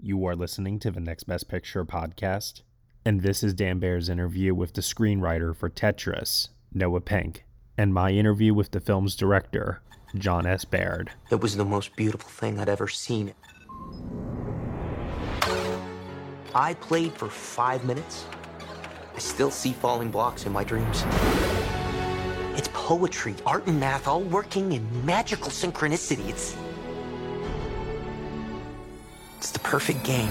You are listening to the Next Best Picture podcast, and this is Dan Bayer's interview with the screenwriter for Tetris, Noah Pink, and my interview with the film's director, Jon S. Baird. It was the most beautiful thing I'd ever seen. I played for five minutes. I still see falling blocks in my dreams. It's poetry, art, and math all working in magical synchronicity. It's. It's the perfect game.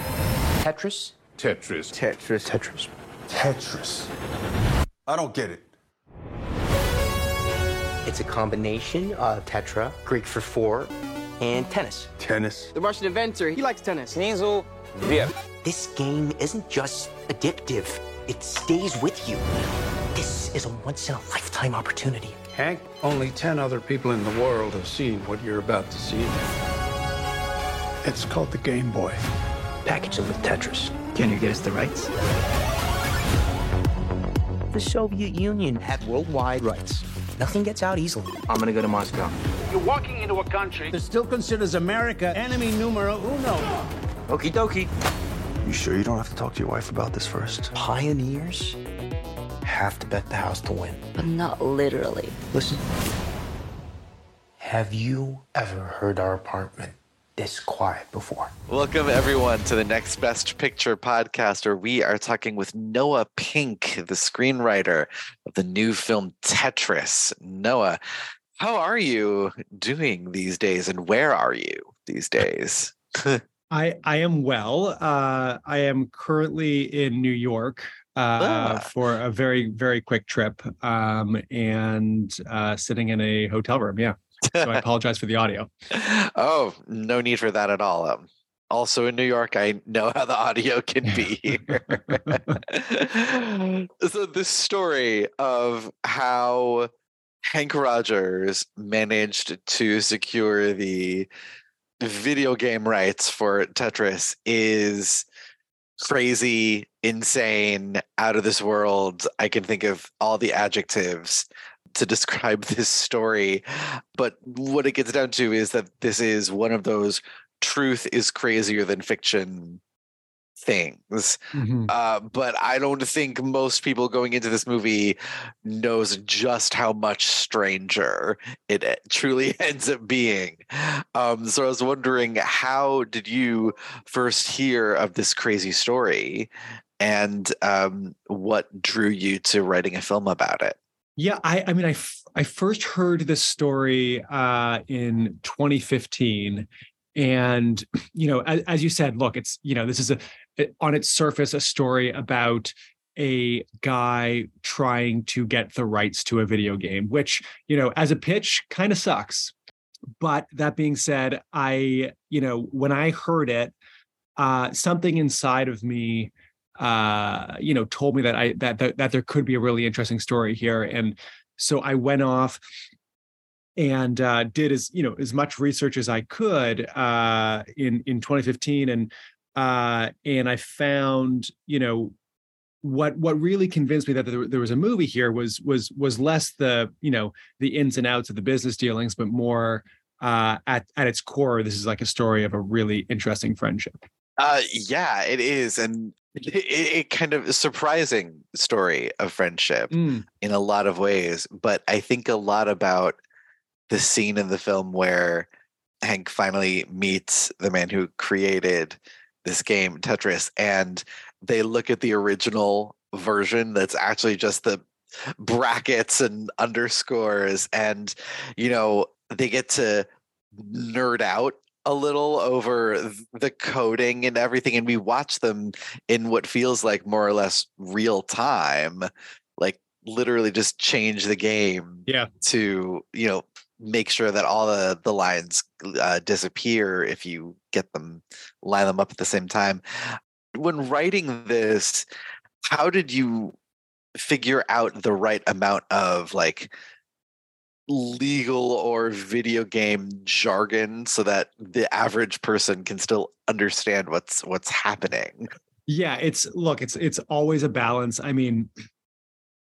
Tetris? Tetris. Tetris. Tetris. Tetris. I don't get it. It's a combination of tetra, Greek for four, and tennis. Tennis. The Russian inventor, he likes tennis. Hazel, yeah. This game isn't just addictive, it stays with you. This is a once in a lifetime opportunity. Hank, only 10 other people in the world have seen what you're about to see. It's called the Game Boy. Package it with Tetris. Can you get us the rights? The Soviet Union had worldwide rights. Nothing gets out easily. I'm gonna go to Moscow. You're walking into a country that still considers America enemy numero uno. Okie dokie. You sure you don't have to talk to your wife about this first? Pioneers have to bet the house to win. But not literally. Listen. Have you ever heard our apartment this quiet before? Welcome, everyone, to the Next Best Picture podcast, where we are talking with Noah Pink, the screenwriter of the new film Tetris. Noah, how are you doing these days, and where are you these days? I I am well. Uh, I am currently in New York uh, ah. for a very very quick trip, um, and uh, sitting in a hotel room. Yeah, so I apologize for the audio. Oh, no need for that at all. Um, also in New York, I know how the audio can be here. so this story of how Hank Rogers managed to secure the video game rights for Tetris is crazy, insane, out of this world. I can think of all the adjectives to describe this story. But what it gets down to is that this is one of those truth is crazier than fiction things. Mm-hmm. Uh, but I don't think most people going into this movie knows just how much stranger it truly ends up being. Um, so I was wondering, how did you first hear of this crazy story, and um, what drew you to writing a film about it? Yeah, I, I mean, I, f- I first heard this story uh, in 2015 and you know as, as, you said look it's you know this is a on its surface a story about a guy trying to get the rights to a video game which you know as a pitch kind of sucks. But that being said i you know when i heard it uh something inside of me uh you know told me that i that, that that there could be a really interesting story here and so i went off and uh, did as you know as much research as I could uh, in in 2015, and uh, and I found you know what what really convinced me that there, there was a movie here was was was less the you know the ins and outs of the business dealings, but more uh, at at its core, this is like a story of a really interesting friendship. Uh, yeah, it is, and it, it, kind of surprising story of friendship mm. in a lot of ways. But I think a lot about the scene in the film where Hank finally meets the man who created this game Tetris and they look at the original version that's actually just the brackets and underscores and you know they get to nerd out a little over the coding and everything and we watch them in what feels like more or less real time like literally just change the game yeah. to you know make sure that all the the lines uh, disappear if you get them line them up at the same time. When writing this how did you figure out the right amount of like legal or video game jargon so that the average person can still understand what's what's happening. Yeah it's look it's it's always a balance. I mean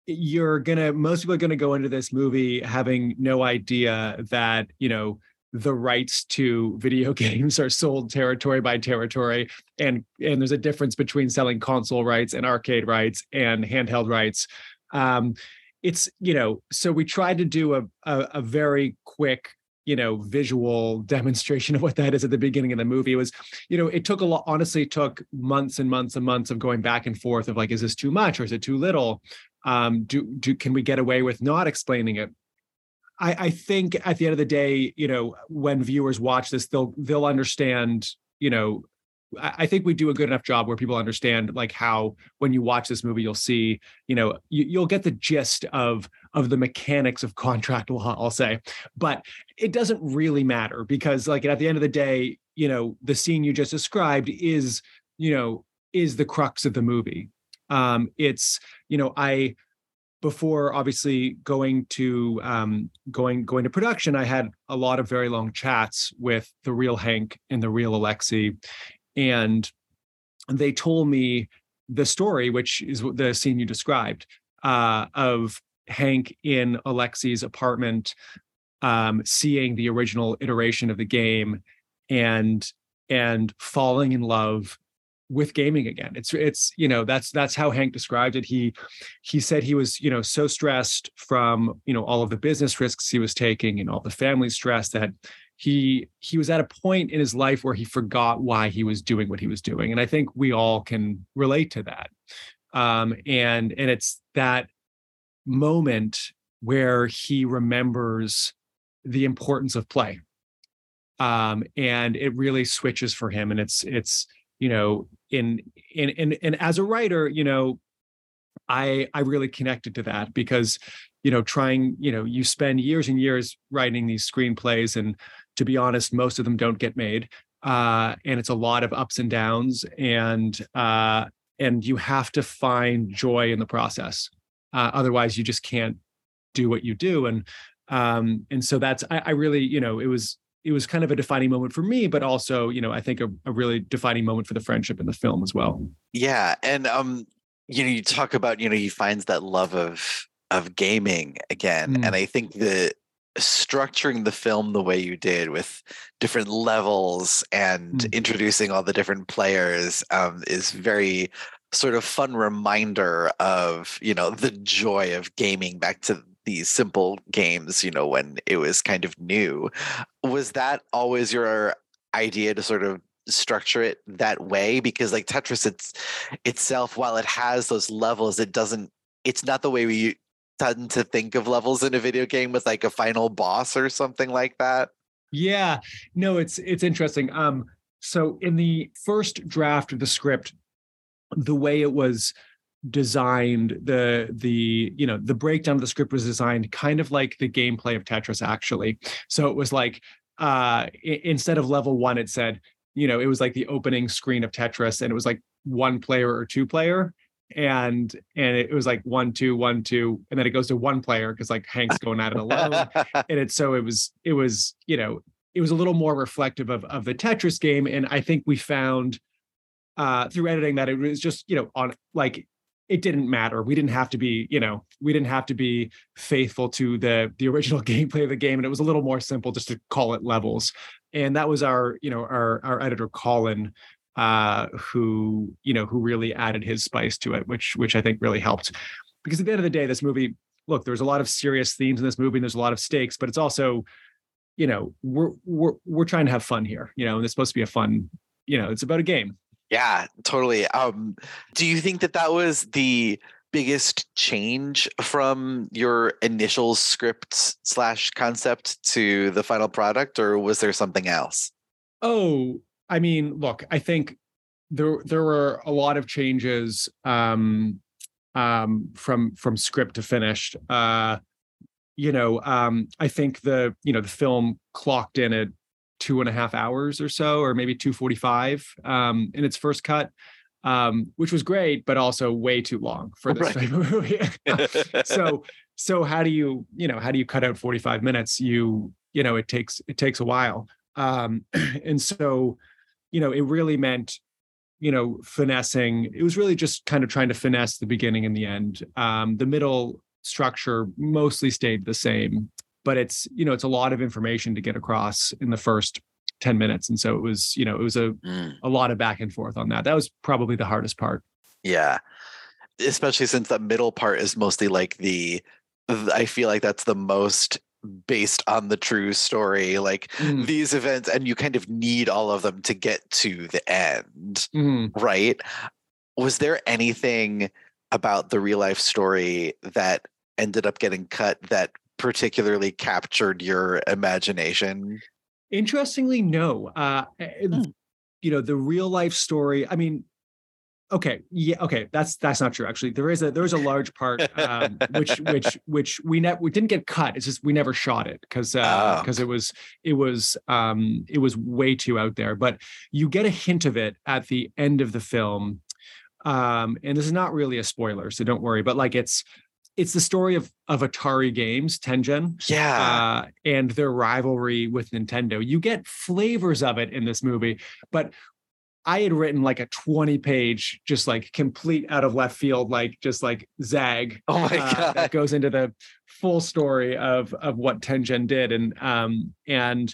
you're gonna most people are gonna go into this movie having no idea that you know the rights to video games are sold territory by territory and and there's a difference between selling console rights and arcade rights and handheld rights. Um it's you know so we tried to do a, a, a very quick you know visual demonstration of what that is at the beginning of the movie. It was you know it took a lot honestly took months and months and months of going back and forth of like is this too much or is it too little? Um do do can we get away with not explaining it? I, I think at the end of the day, you know, when viewers watch this, they'll they'll understand, you know, I think we do a good enough job where people understand like how when you watch this movie, you'll see, you know, you, will get the gist of of the mechanics of contract law. I'll say, but it doesn't really matter because, like, at the end of the day, you know, the scene you just described is, you know, is the crux of the movie. Um, it's, you know, I before obviously going to um, going going to production, I had a lot of very long chats with the real Hank and the real Alexei, and they told me the story, which is the scene you described, uh, of Hank in Alexei's apartment, um, seeing the original iteration of the game, and and falling in love with gaming again. It's it's you know that's that's how hank described it. He he said he was you know so stressed from you know all of the business risks he was taking and all the family stress that he he was at a point in his life where he forgot why he was doing what he was doing. And i think we all can relate to that. Um and and it's that moment where he remembers the importance of play. Um and it really switches for him. And it's it's you know in in in and as a writer you know i i really connected to that because you know trying you know you spend years and years writing these screenplays and to be honest most of them don't get made uh and it's a lot of ups and downs and uh and you have to find joy in the process uh, otherwise you just can't do what you do and um and so that's I, I really you know it was it was kind of a defining moment for me, but also, you know, I think a, a really defining moment for the friendship in the film as well. Yeah. And um, you know, you talk about, you know, he finds that love of of gaming again. Mm. And I think that structuring the film the way you did with different levels and mm. introducing all the different players um, is very sort of fun reminder of you know the joy of gaming back to these simple games, you know, when it was kind of new. Was that always your idea to sort of structure it that way? Because like Tetris it's itself, while it has those levels, it doesn't it's not the way we tend to think of levels in a video game with like a final boss or something like that. Yeah. No, it's it's interesting. Um so in the first draft of the script, the way it was designed the the you know the breakdown of the script was designed kind of like the gameplay of tetris actually so it was like uh instead of level one it said you know it was like the opening screen of tetris and it was like one player or two player and and it was like one two one two and then it goes to one player because like hank's going at it alone and it's so it was it was you know it was a little more reflective of of the tetris game and i think we found uh through editing that it was just you know on like it didn't matter. We didn't have to be, you know, we didn't have to be faithful to the the original gameplay of the game, and it was a little more simple just to call it levels. And that was our, you know, our our editor Colin, uh, who you know who really added his spice to it, which which I think really helped. Because at the end of the day, this movie, look, there's a lot of serious themes in this movie, and there's a lot of stakes, but it's also, you know, we're we're we're trying to have fun here, you know, and it's supposed to be a fun, you know, it's about a game Yeah, totally. Um, do you think that that was the biggest change from your initial script slash concept to the final product, or was there something else? Oh, I mean, look, I think there there were a lot of changes um, um, from from script to finished. Uh, you know, um, I think the you know the film clocked in at two and a half hours or so, or maybe two forty five um, in its first cut um, which was great, but also way too long for this right. type of movie. so, so how do you, you know, how do you cut out 45 minutes? You, you know, it takes, it takes a while. Um, and so, you know, it really meant, you know, finessing. It was really just kind of trying to finesse the beginning and the end. Um, the middle structure mostly stayed the same, but it's, you know, it's a lot of information to get across in the first 10 minutes. And so it was, you know, it was a, mm. a lot of back and forth on that. That was probably the hardest part. Yeah. Especially since the middle part is mostly like the, I feel like that's the most based on the true story like mm. these events and you kind of need all of them to get to the end mm. right was there anything about the real life story that ended up getting cut that particularly captured your imagination Interestingly, no. Uh, hmm. You know, the real life story. I mean, okay, yeah, okay, that's that's not true. Actually, there is a there is a large part um, which which which we never we didn't get cut. It's just we never shot it because because uh, oh. it was it was um, it was way too out there. But you get a hint of it at the end of the film. Um, and this is not really a spoiler, so don't worry. But like it's it's the story of of Atari games, Tengen, yeah, uh, and their rivalry with Nintendo. You get flavors of it in this movie, but I had written like a 20 page, just like complete out of left field, like just like zag. Oh my uh, god! That goes into the full story of of what Tengen did, and um and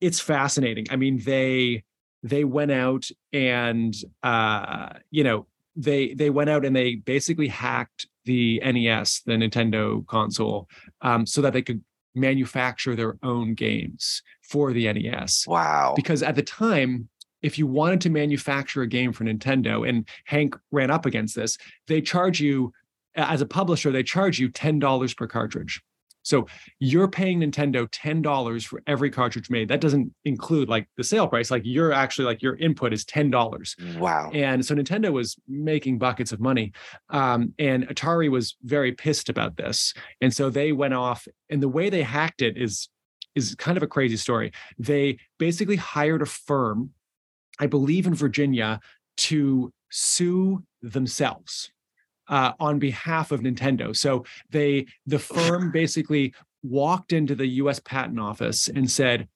it's fascinating. I mean, they they went out and uh you know they they went out and they basically hacked the NES, the Nintendo console, um, so that they could manufacture their own games for the NES. Wow. Because at the time, if you wanted to manufacture a game for Nintendo, and Hank ran up against this, they charge you, as a publisher, they charge you $10 per cartridge. So you're paying Nintendo $10 for every cartridge made. That doesn't include like the sale price. Like you're actually like your input is $10. Wow. And so Nintendo was making buckets of money. Um, and Atari was very pissed about this. And so they went off and the way they hacked it is is kind of a crazy story. They basically hired a firm, I believe in Virginia, to sue themselves uh, on behalf of Nintendo. So they the firm basically walked into the U.S. Patent Office and said,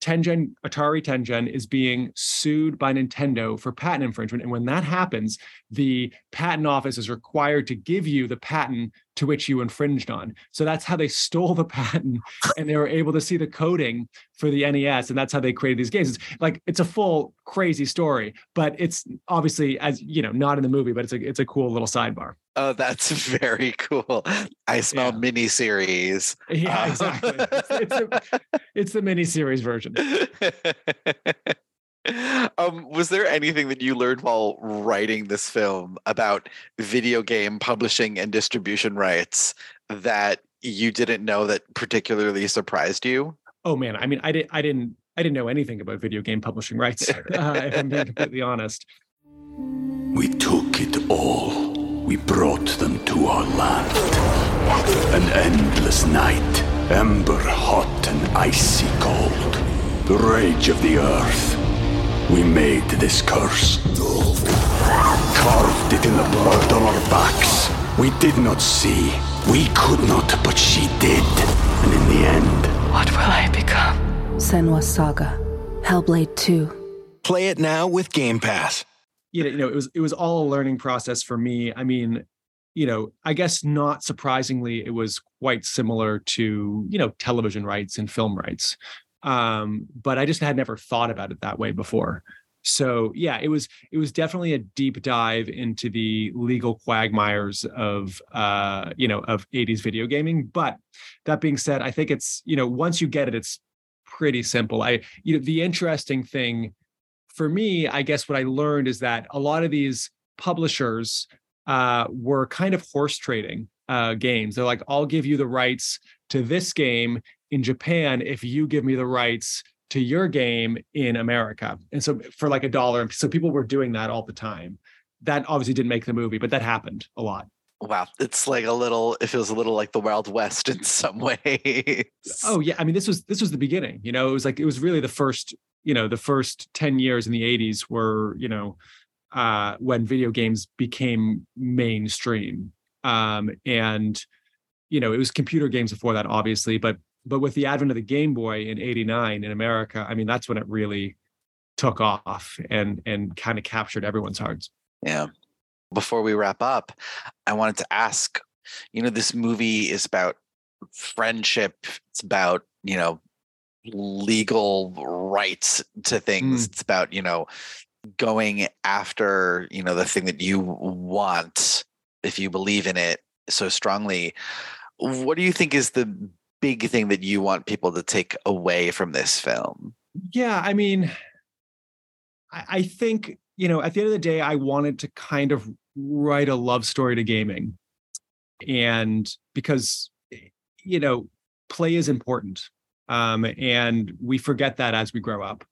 Tengen, Atari Tengen is being sued by Nintendo for patent infringement. And when that happens, the patent office is required to give you the patent to which you infringed on. So that's how they stole the patent and they were able to see the coding for the NES. And that's how they created these games. It's like it's a full crazy story, but it's obviously as you know, not in the movie, but it's a it's a cool little sidebar. Oh, that's very cool. I smell yeah. mini series. Yeah, exactly. it's, it's, a, it's the mini series version. um, was there anything that you learned while writing this film about video game publishing and distribution rights that you didn't know that particularly surprised you? Oh man, I mean, I didn't, I didn't, I didn't know anything about video game publishing rights. Uh, if I'm being completely honest. We took it all. We brought them to our land. An endless night, ember hot and icy cold. The rage of the earth. We made this curse. Carved it in the blood on our backs. We did not see. We could not, but she did. And in the end... What will I become? Senua's Saga. Hellblade 2. Play it now with Game Pass. You know, you know, it was it was all a learning process for me. I mean, you know, I guess not surprisingly, it was quite similar to, you know, television rights and film rights um, but I just had never thought about it that way before. So yeah, it was it was definitely a deep dive into the legal quagmires of uh, you know of 80s video gaming. But that being said, I think it's you know once you get it, it's pretty simple. I you know the interesting thing for me, I guess what I learned is that a lot of these publishers uh, were kind of horse trading uh, games. They're like, I'll give you the rights to this game in Japan if you give me the rights to your game in America. And so for like a dollar. So people were doing that all the time. That obviously didn't make the movie, but that happened a lot. Wow, it's like a little. It feels a little like the Wild West in some ways. Oh yeah, I mean this was this was the beginning. You know, it was like it was really the first. You know, the first ten years in the '80s were you know uh, when video games became mainstream, um, and you know it was computer games before that, obviously, but but with the advent of the Game Boy in '89 in America, I mean that's when it really took off and and kind of captured everyone's hearts. Yeah before we wrap up, I wanted to ask you know, this movie is about friendship, it's about, you know, legal rights to things. Mm. It's about, you know, going after, you know, the thing that you want if you believe in it so strongly. What do you think is the big thing that you want people to take away from this film? Yeah, I mean, I, I think you know, at the end of the day, I wanted to kind of write a love story to gaming. And because, you know, play is important. Um, and we forget that as we grow up.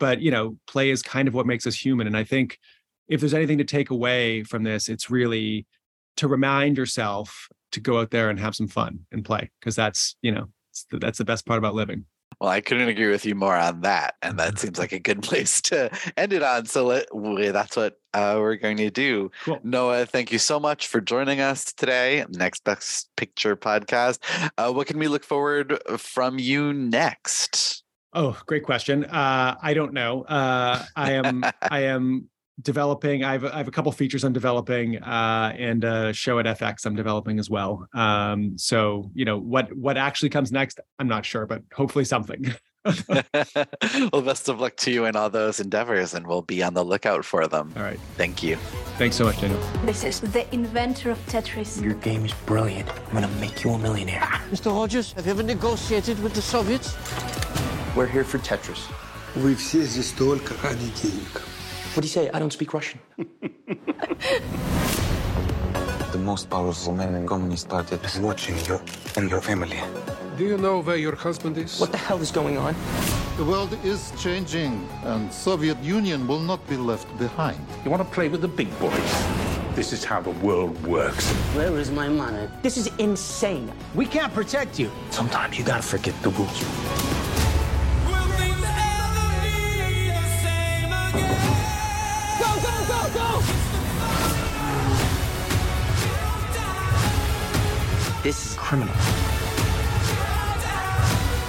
But, you know, play is kind of what makes us human. And I think if there's anything to take away from this, it's really to remind yourself to go out there and have some fun and play because that's, you know, that's the best part about living. Well, I couldn't agree with you more on that, and that seems like a good place to end it on. So let, that's what uh, we're going to do. Cool. Noah, thank you so much for joining us today. Next Best Picture podcast. Uh, what can we look forward from you next? Oh, great question. Uh, I don't know. Uh, I am. I am developing. I have, I have a couple features I'm developing, uh, and a show at FX I'm developing as well. Um, so you know what what actually comes next, I'm not sure, but hopefully something. well, best of luck to you in all those endeavors, and we'll be on the lookout for them. All right. Thank you. Thanks so much, Daniel. This is the inventor of Tetris. Your game is brilliant. I'm gonna make you a millionaire. Mr. Hodges, have you ever negotiated with the Soviets? We're here for Tetris. We've seized столько ради денег. What do you say? I don't speak Russian. the most powerful man in communist party is watching you and your family. Do you know where your husband is? What the hell is going on? The world is changing, and Soviet Union will not be left behind. You want to play with the big boys? This is how the world works. Where is my money? This is insane. We can't protect you. Sometimes you gotta forget the rules. This is criminal.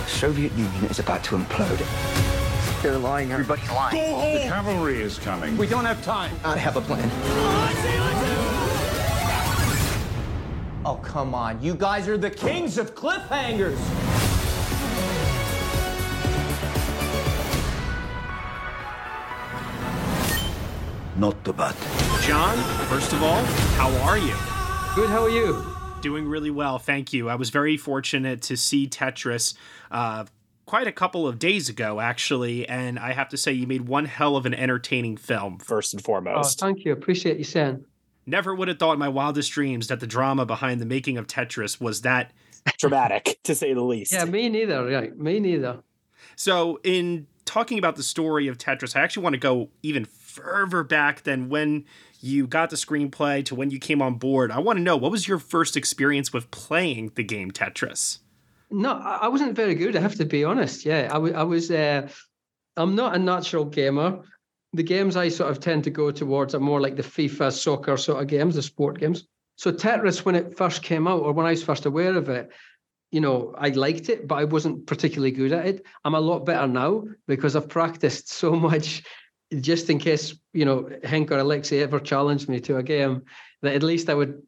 The Soviet Union is about to implode. They're lying. Everybody's lying. Go home. The cavalry is coming. We don't have time. I have a plan. Oh, come on. You guys are the kings of cliffhangers. Not too bad. Jon, first of all, how are you? Good, how are you? Doing really well, thank you. I was very fortunate to see Tetris uh, quite a couple of days ago, actually, and I have to say, you made one hell of an entertaining film, first and foremost. Oh, thank you. Appreciate you saying. Never would have thought in my wildest dreams that the drama behind the making of Tetris was that dramatic, to say the least. Yeah, me neither. Right, me neither. So, in talking about the story of Tetris, I actually want to go even further back than when you got the screenplay to when you came on board. I want to know what was your first experience with playing the game Tetris? No, I wasn't very good. I have to be honest. Yeah, I, w- I was. Uh, I'm not a natural gamer. The games I sort of tend to go towards are more like the FIFA soccer sort of games, the sport games. So Tetris, when it first came out, or when I was first aware of it, you know, I liked it, but I wasn't particularly good at it. I'm a lot better now because I've practiced so much just in case you know Henk or Alexei ever challenged me to a game, that at least I would,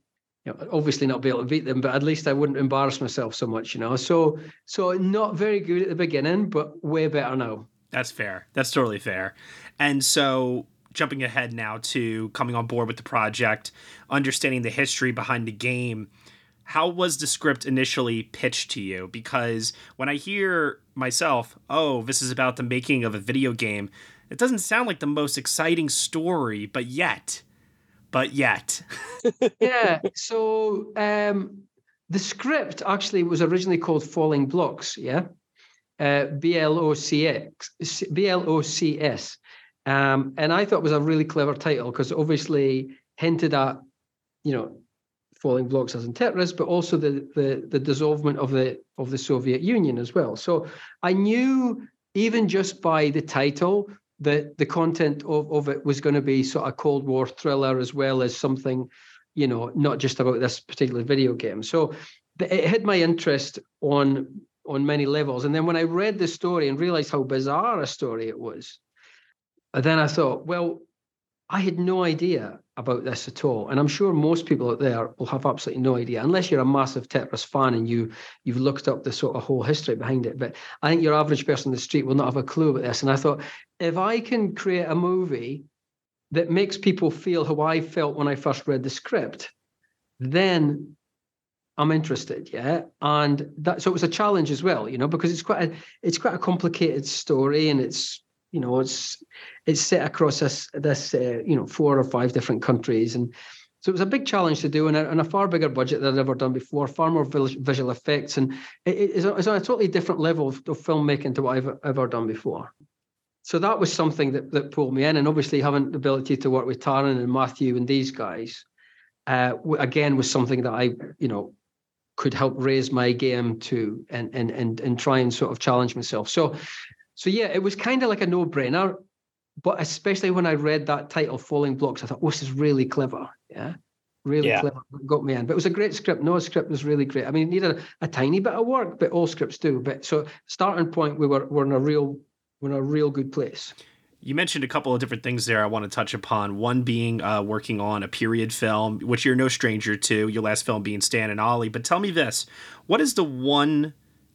you know, obviously not be able to beat them, but at least I wouldn't embarrass myself so much, you know. So so not very good at the beginning, but way better now. That's fair. That's totally fair. And so jumping ahead now to coming on board with the project, understanding the history behind the game. How was the script initially pitched to you? Because when I hear myself, oh, this is about the making of a video game, it doesn't sound like the most exciting story, but yet, but yet. yeah. So um, the script actually was originally called Falling Blocks. Yeah. Uh, B L O C X B L O C S. Um, and I thought it was a really clever title because obviously hinted at, you know, falling blocks as in Tetris, but also the the the dissolvement of the of the Soviet Union as well. So I knew even just by the title that the content of, of it was going to be sort of Cold War thriller as well as something, you know, not just about this particular video game. So it had my interest on on many levels. And then when I read the story and realized how bizarre a story it was, then I thought, well, I had no idea about this at all, and I'm sure most people out there will have absolutely no idea, unless you're a massive Tetris fan and you you've looked up the sort of whole history behind it. But I think your average person in the street will not have a clue about this. And I thought, if I can create a movie that makes people feel how I felt when I first read the script, then I'm interested, yeah. And that so it was a challenge as well, you know, because it's quite a it's quite a complicated story and it's you know it's it's set across this this uh, you know four or five different countries and so it was a big challenge to do and a, and a far bigger budget than I'd ever done before, far more visual effects, and it, it's, on a totally different level of, of filmmaking to what I've ever done before. So that was something that, that pulled me in, and obviously having the ability to work with Taron and Matthew and these guys, uh, again was something that I, you know, could help raise my game to and and and and try and sort of challenge myself. So so yeah, it was kind of like a no-brainer, but especially when I read that title, Falling Blocks, I thought, oh, this is really clever. Yeah. Really yeah. clever. Got me in. But it was a great script. No script was really great. I mean, it needed a, a tiny bit of work, but all scripts do. But so starting point, we were we're in a real we're in a real good place. You mentioned a couple of different things there I want to touch upon. One being uh, working on a period film, which you're no stranger to, your last film being Stan and Ollie. But tell me this what is the one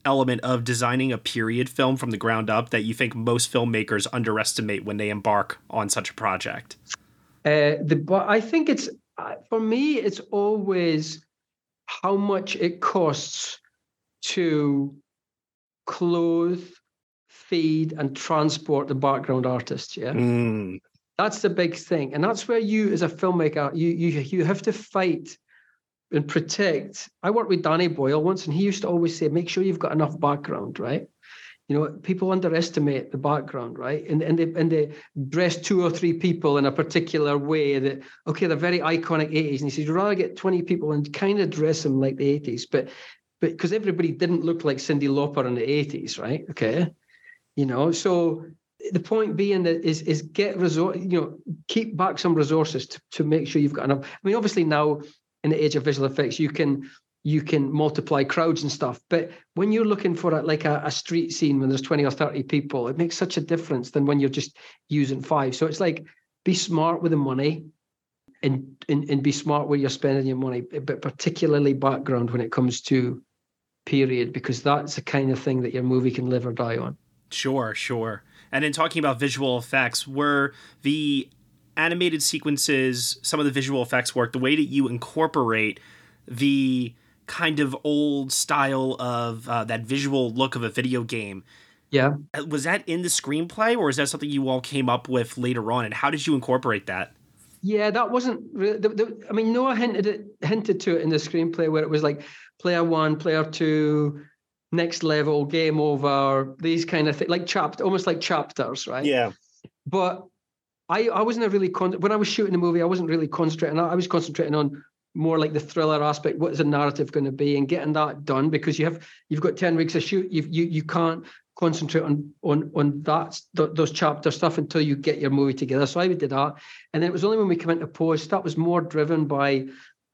element of designing a period film from the ground up that you think most filmmakers underestimate when they embark on such a project? Uh, the I think it's uh, for me, it's always how much it costs to clothe, feed, and transport the background artists. Yeah. Mm. That's the big thing. And that's where you, as a filmmaker, you you you have to fight and protect. I worked with Danny Boyle once, and he used to always say, make sure you've got enough background, right? You know, people underestimate the background, right? And and they and they dress two or three people in a particular way that okay, they're very iconic 80s. And he says, you'd rather get 20 people and kind of dress them like the 80s, but but because everybody didn't look like Cyndi Lauper in the 80s, right? Okay. You know, so the point being that is is get resort, you know, keep back some resources to, to make sure you've got enough. I mean, obviously now in the age of visual effects, you can you can multiply crowds and stuff. But when you're looking for a, like a, a, street scene when there's 20 or 30 people, it makes such a difference than when you're just using five. So it's like be smart with the money and, and, and be smart where you're spending your money, but particularly background when it comes to period, because that's the kind of thing that your movie can live or die on. Sure, sure. And in talking about visual effects, were the animated sequences, some of the visual effects work, the way that you incorporate the kind of old style of uh, that visual look of a video game. Yeah. Uh, was that in the screenplay or is that something you all came up with later on? And how did you incorporate that? Yeah, that wasn't really. The, the, I mean, Noah hinted it, hinted to it in the screenplay where it was like player one, player two, next level, game over, these kind of things, like chapter, almost like chapters, right? Yeah. But I, I wasn't really con- when I was shooting the movie, I wasn't really concentrating. I was concentrating on more like the thriller aspect. What is the narrative going to be, and getting that done because you have you've got ten weeks of shoot. You you you can't concentrate on on on that th- those chapter stuff until you get your movie together. So I did that, and then it was only when we came into post that was more driven by,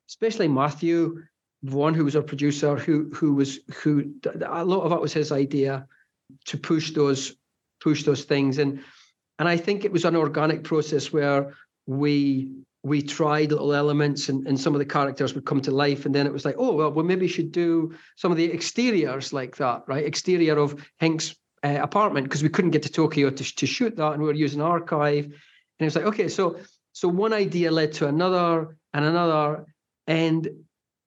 especially Matthew, Vaughn who was our producer, who who was who a lot of that was his idea to push those push those things and and I think it was an organic process where we we tried little elements and, and some of the characters would come to life. And then it was like oh well we maybe should do some of the exteriors like that right? Exterior of Henk's uh, apartment because we couldn't get to Tokyo to, to shoot that and we were using archive. And it was like okay so so one idea led to another and another. And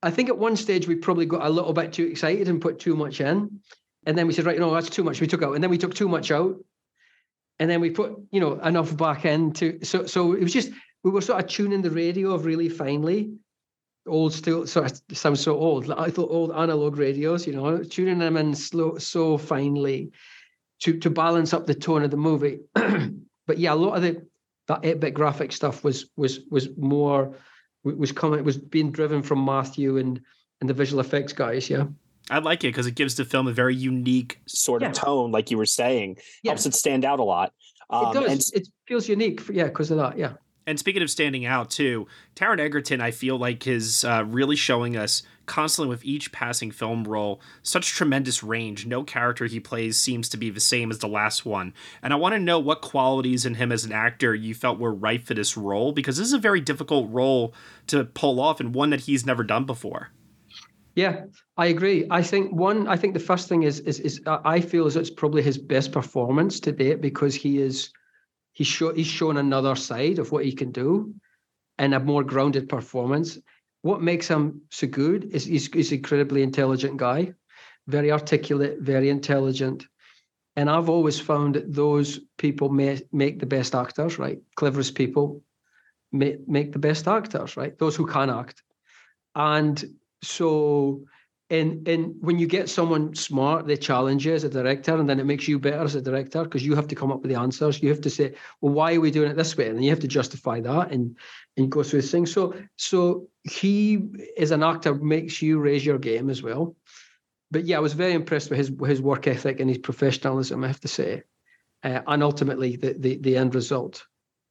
I think at one stage we probably got a little bit too excited and put too much in. And then we said right know that's too much. We took out. And then we took too much out and then we put you know enough back into so so it was just we were sort of tuning the radio of really finely. Old still sort of sounds so old. I thought old analog radios you know tuning them in slow so finely to to balance up the tone of the movie. But yeah a lot of the that 8-bit graphic stuff was was was more was coming was being driven from matthew and and the visual effects guys yeah I like it because it gives the film a very unique sort of tone, like you were saying, yeah. helps it stand out a lot. Um, it does. And, it feels unique, for, yeah, because of that. Yeah. And speaking of standing out too, Taron Egerton, I feel like is uh, really showing us constantly with each passing film role such tremendous range. No character he plays seems to be the same as the last one. And I want to know what qualities in him as an actor you felt were right for this role because this is a very difficult role to pull off and one that he's never done before. Yeah, I agree. I think one. I think the first thing is is is I feel as it's probably his best performance to date because he is he's show, he's shown another side of what he can do, and a more grounded performance. What makes him so good is he's, he's an incredibly intelligent guy, very articulate, very intelligent, and I've always found that those people may, make the best actors. Right, cleverest people make make the best actors. Right, those who can act, and so and and when you get someone smart they challenge you as a director and then it makes you better as a director because you have to come up with the answers. You have to say well why are we doing it this way? And then you have to justify that and and go through things so so he as an actor makes you raise your game as well. But yeah i was very impressed with his his work ethic and his professionalism i have to say uh, and ultimately the, the the end result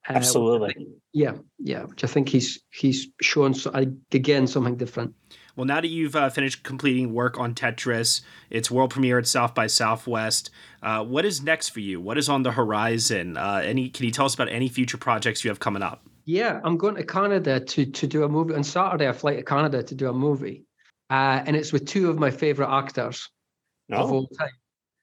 uh, absolutely. think, yeah yeah which i think he's he's shown so, again something different well, now that you've uh, finished completing work on Tetris, its world premiere at South by Southwest, uh, what is next for you? What is on the horizon? Uh, any? Can you tell us about any future projects you have coming up? Yeah, I'm going to Canada to to do a movie on Saturday. I fly to Canada to do a movie, uh, and it's with two of my favorite actors oh. of all time.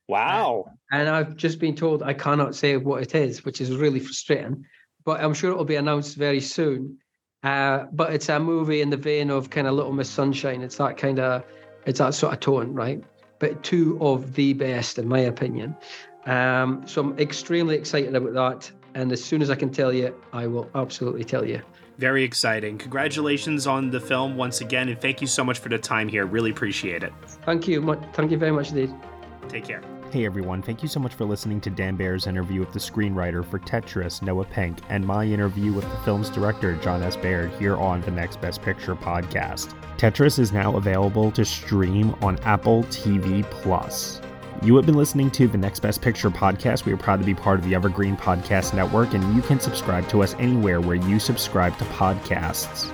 Wow! and I've just been told I cannot say what it is, which is really frustrating. But I'm sure it will be announced very soon. Uh, but it's a movie in the vein of kind of Little Miss Sunshine. It's that kind of, it's that sort of tone, right? But two of the best, in my opinion. Um, so I'm extremely excited about that. And as soon as I can tell you, I will absolutely tell you. Very exciting. Congratulations on the film once again. And thank you so much for the time here. Really appreciate it. Thank you. Thank you very much indeed. Take care. Hey everyone, thank you so much for listening to Dan Bayer's interview with the screenwriter for Tetris, Noah Pink, and my interview with the film's director, Jon S. Baird, here on the Next Best Picture podcast. Tetris is now available to stream on Apple TV Plus. You have been listening to the Next Best Picture podcast. We are proud to be part of the Evergreen Podcast Network, and you can subscribe to us anywhere where you subscribe to podcasts.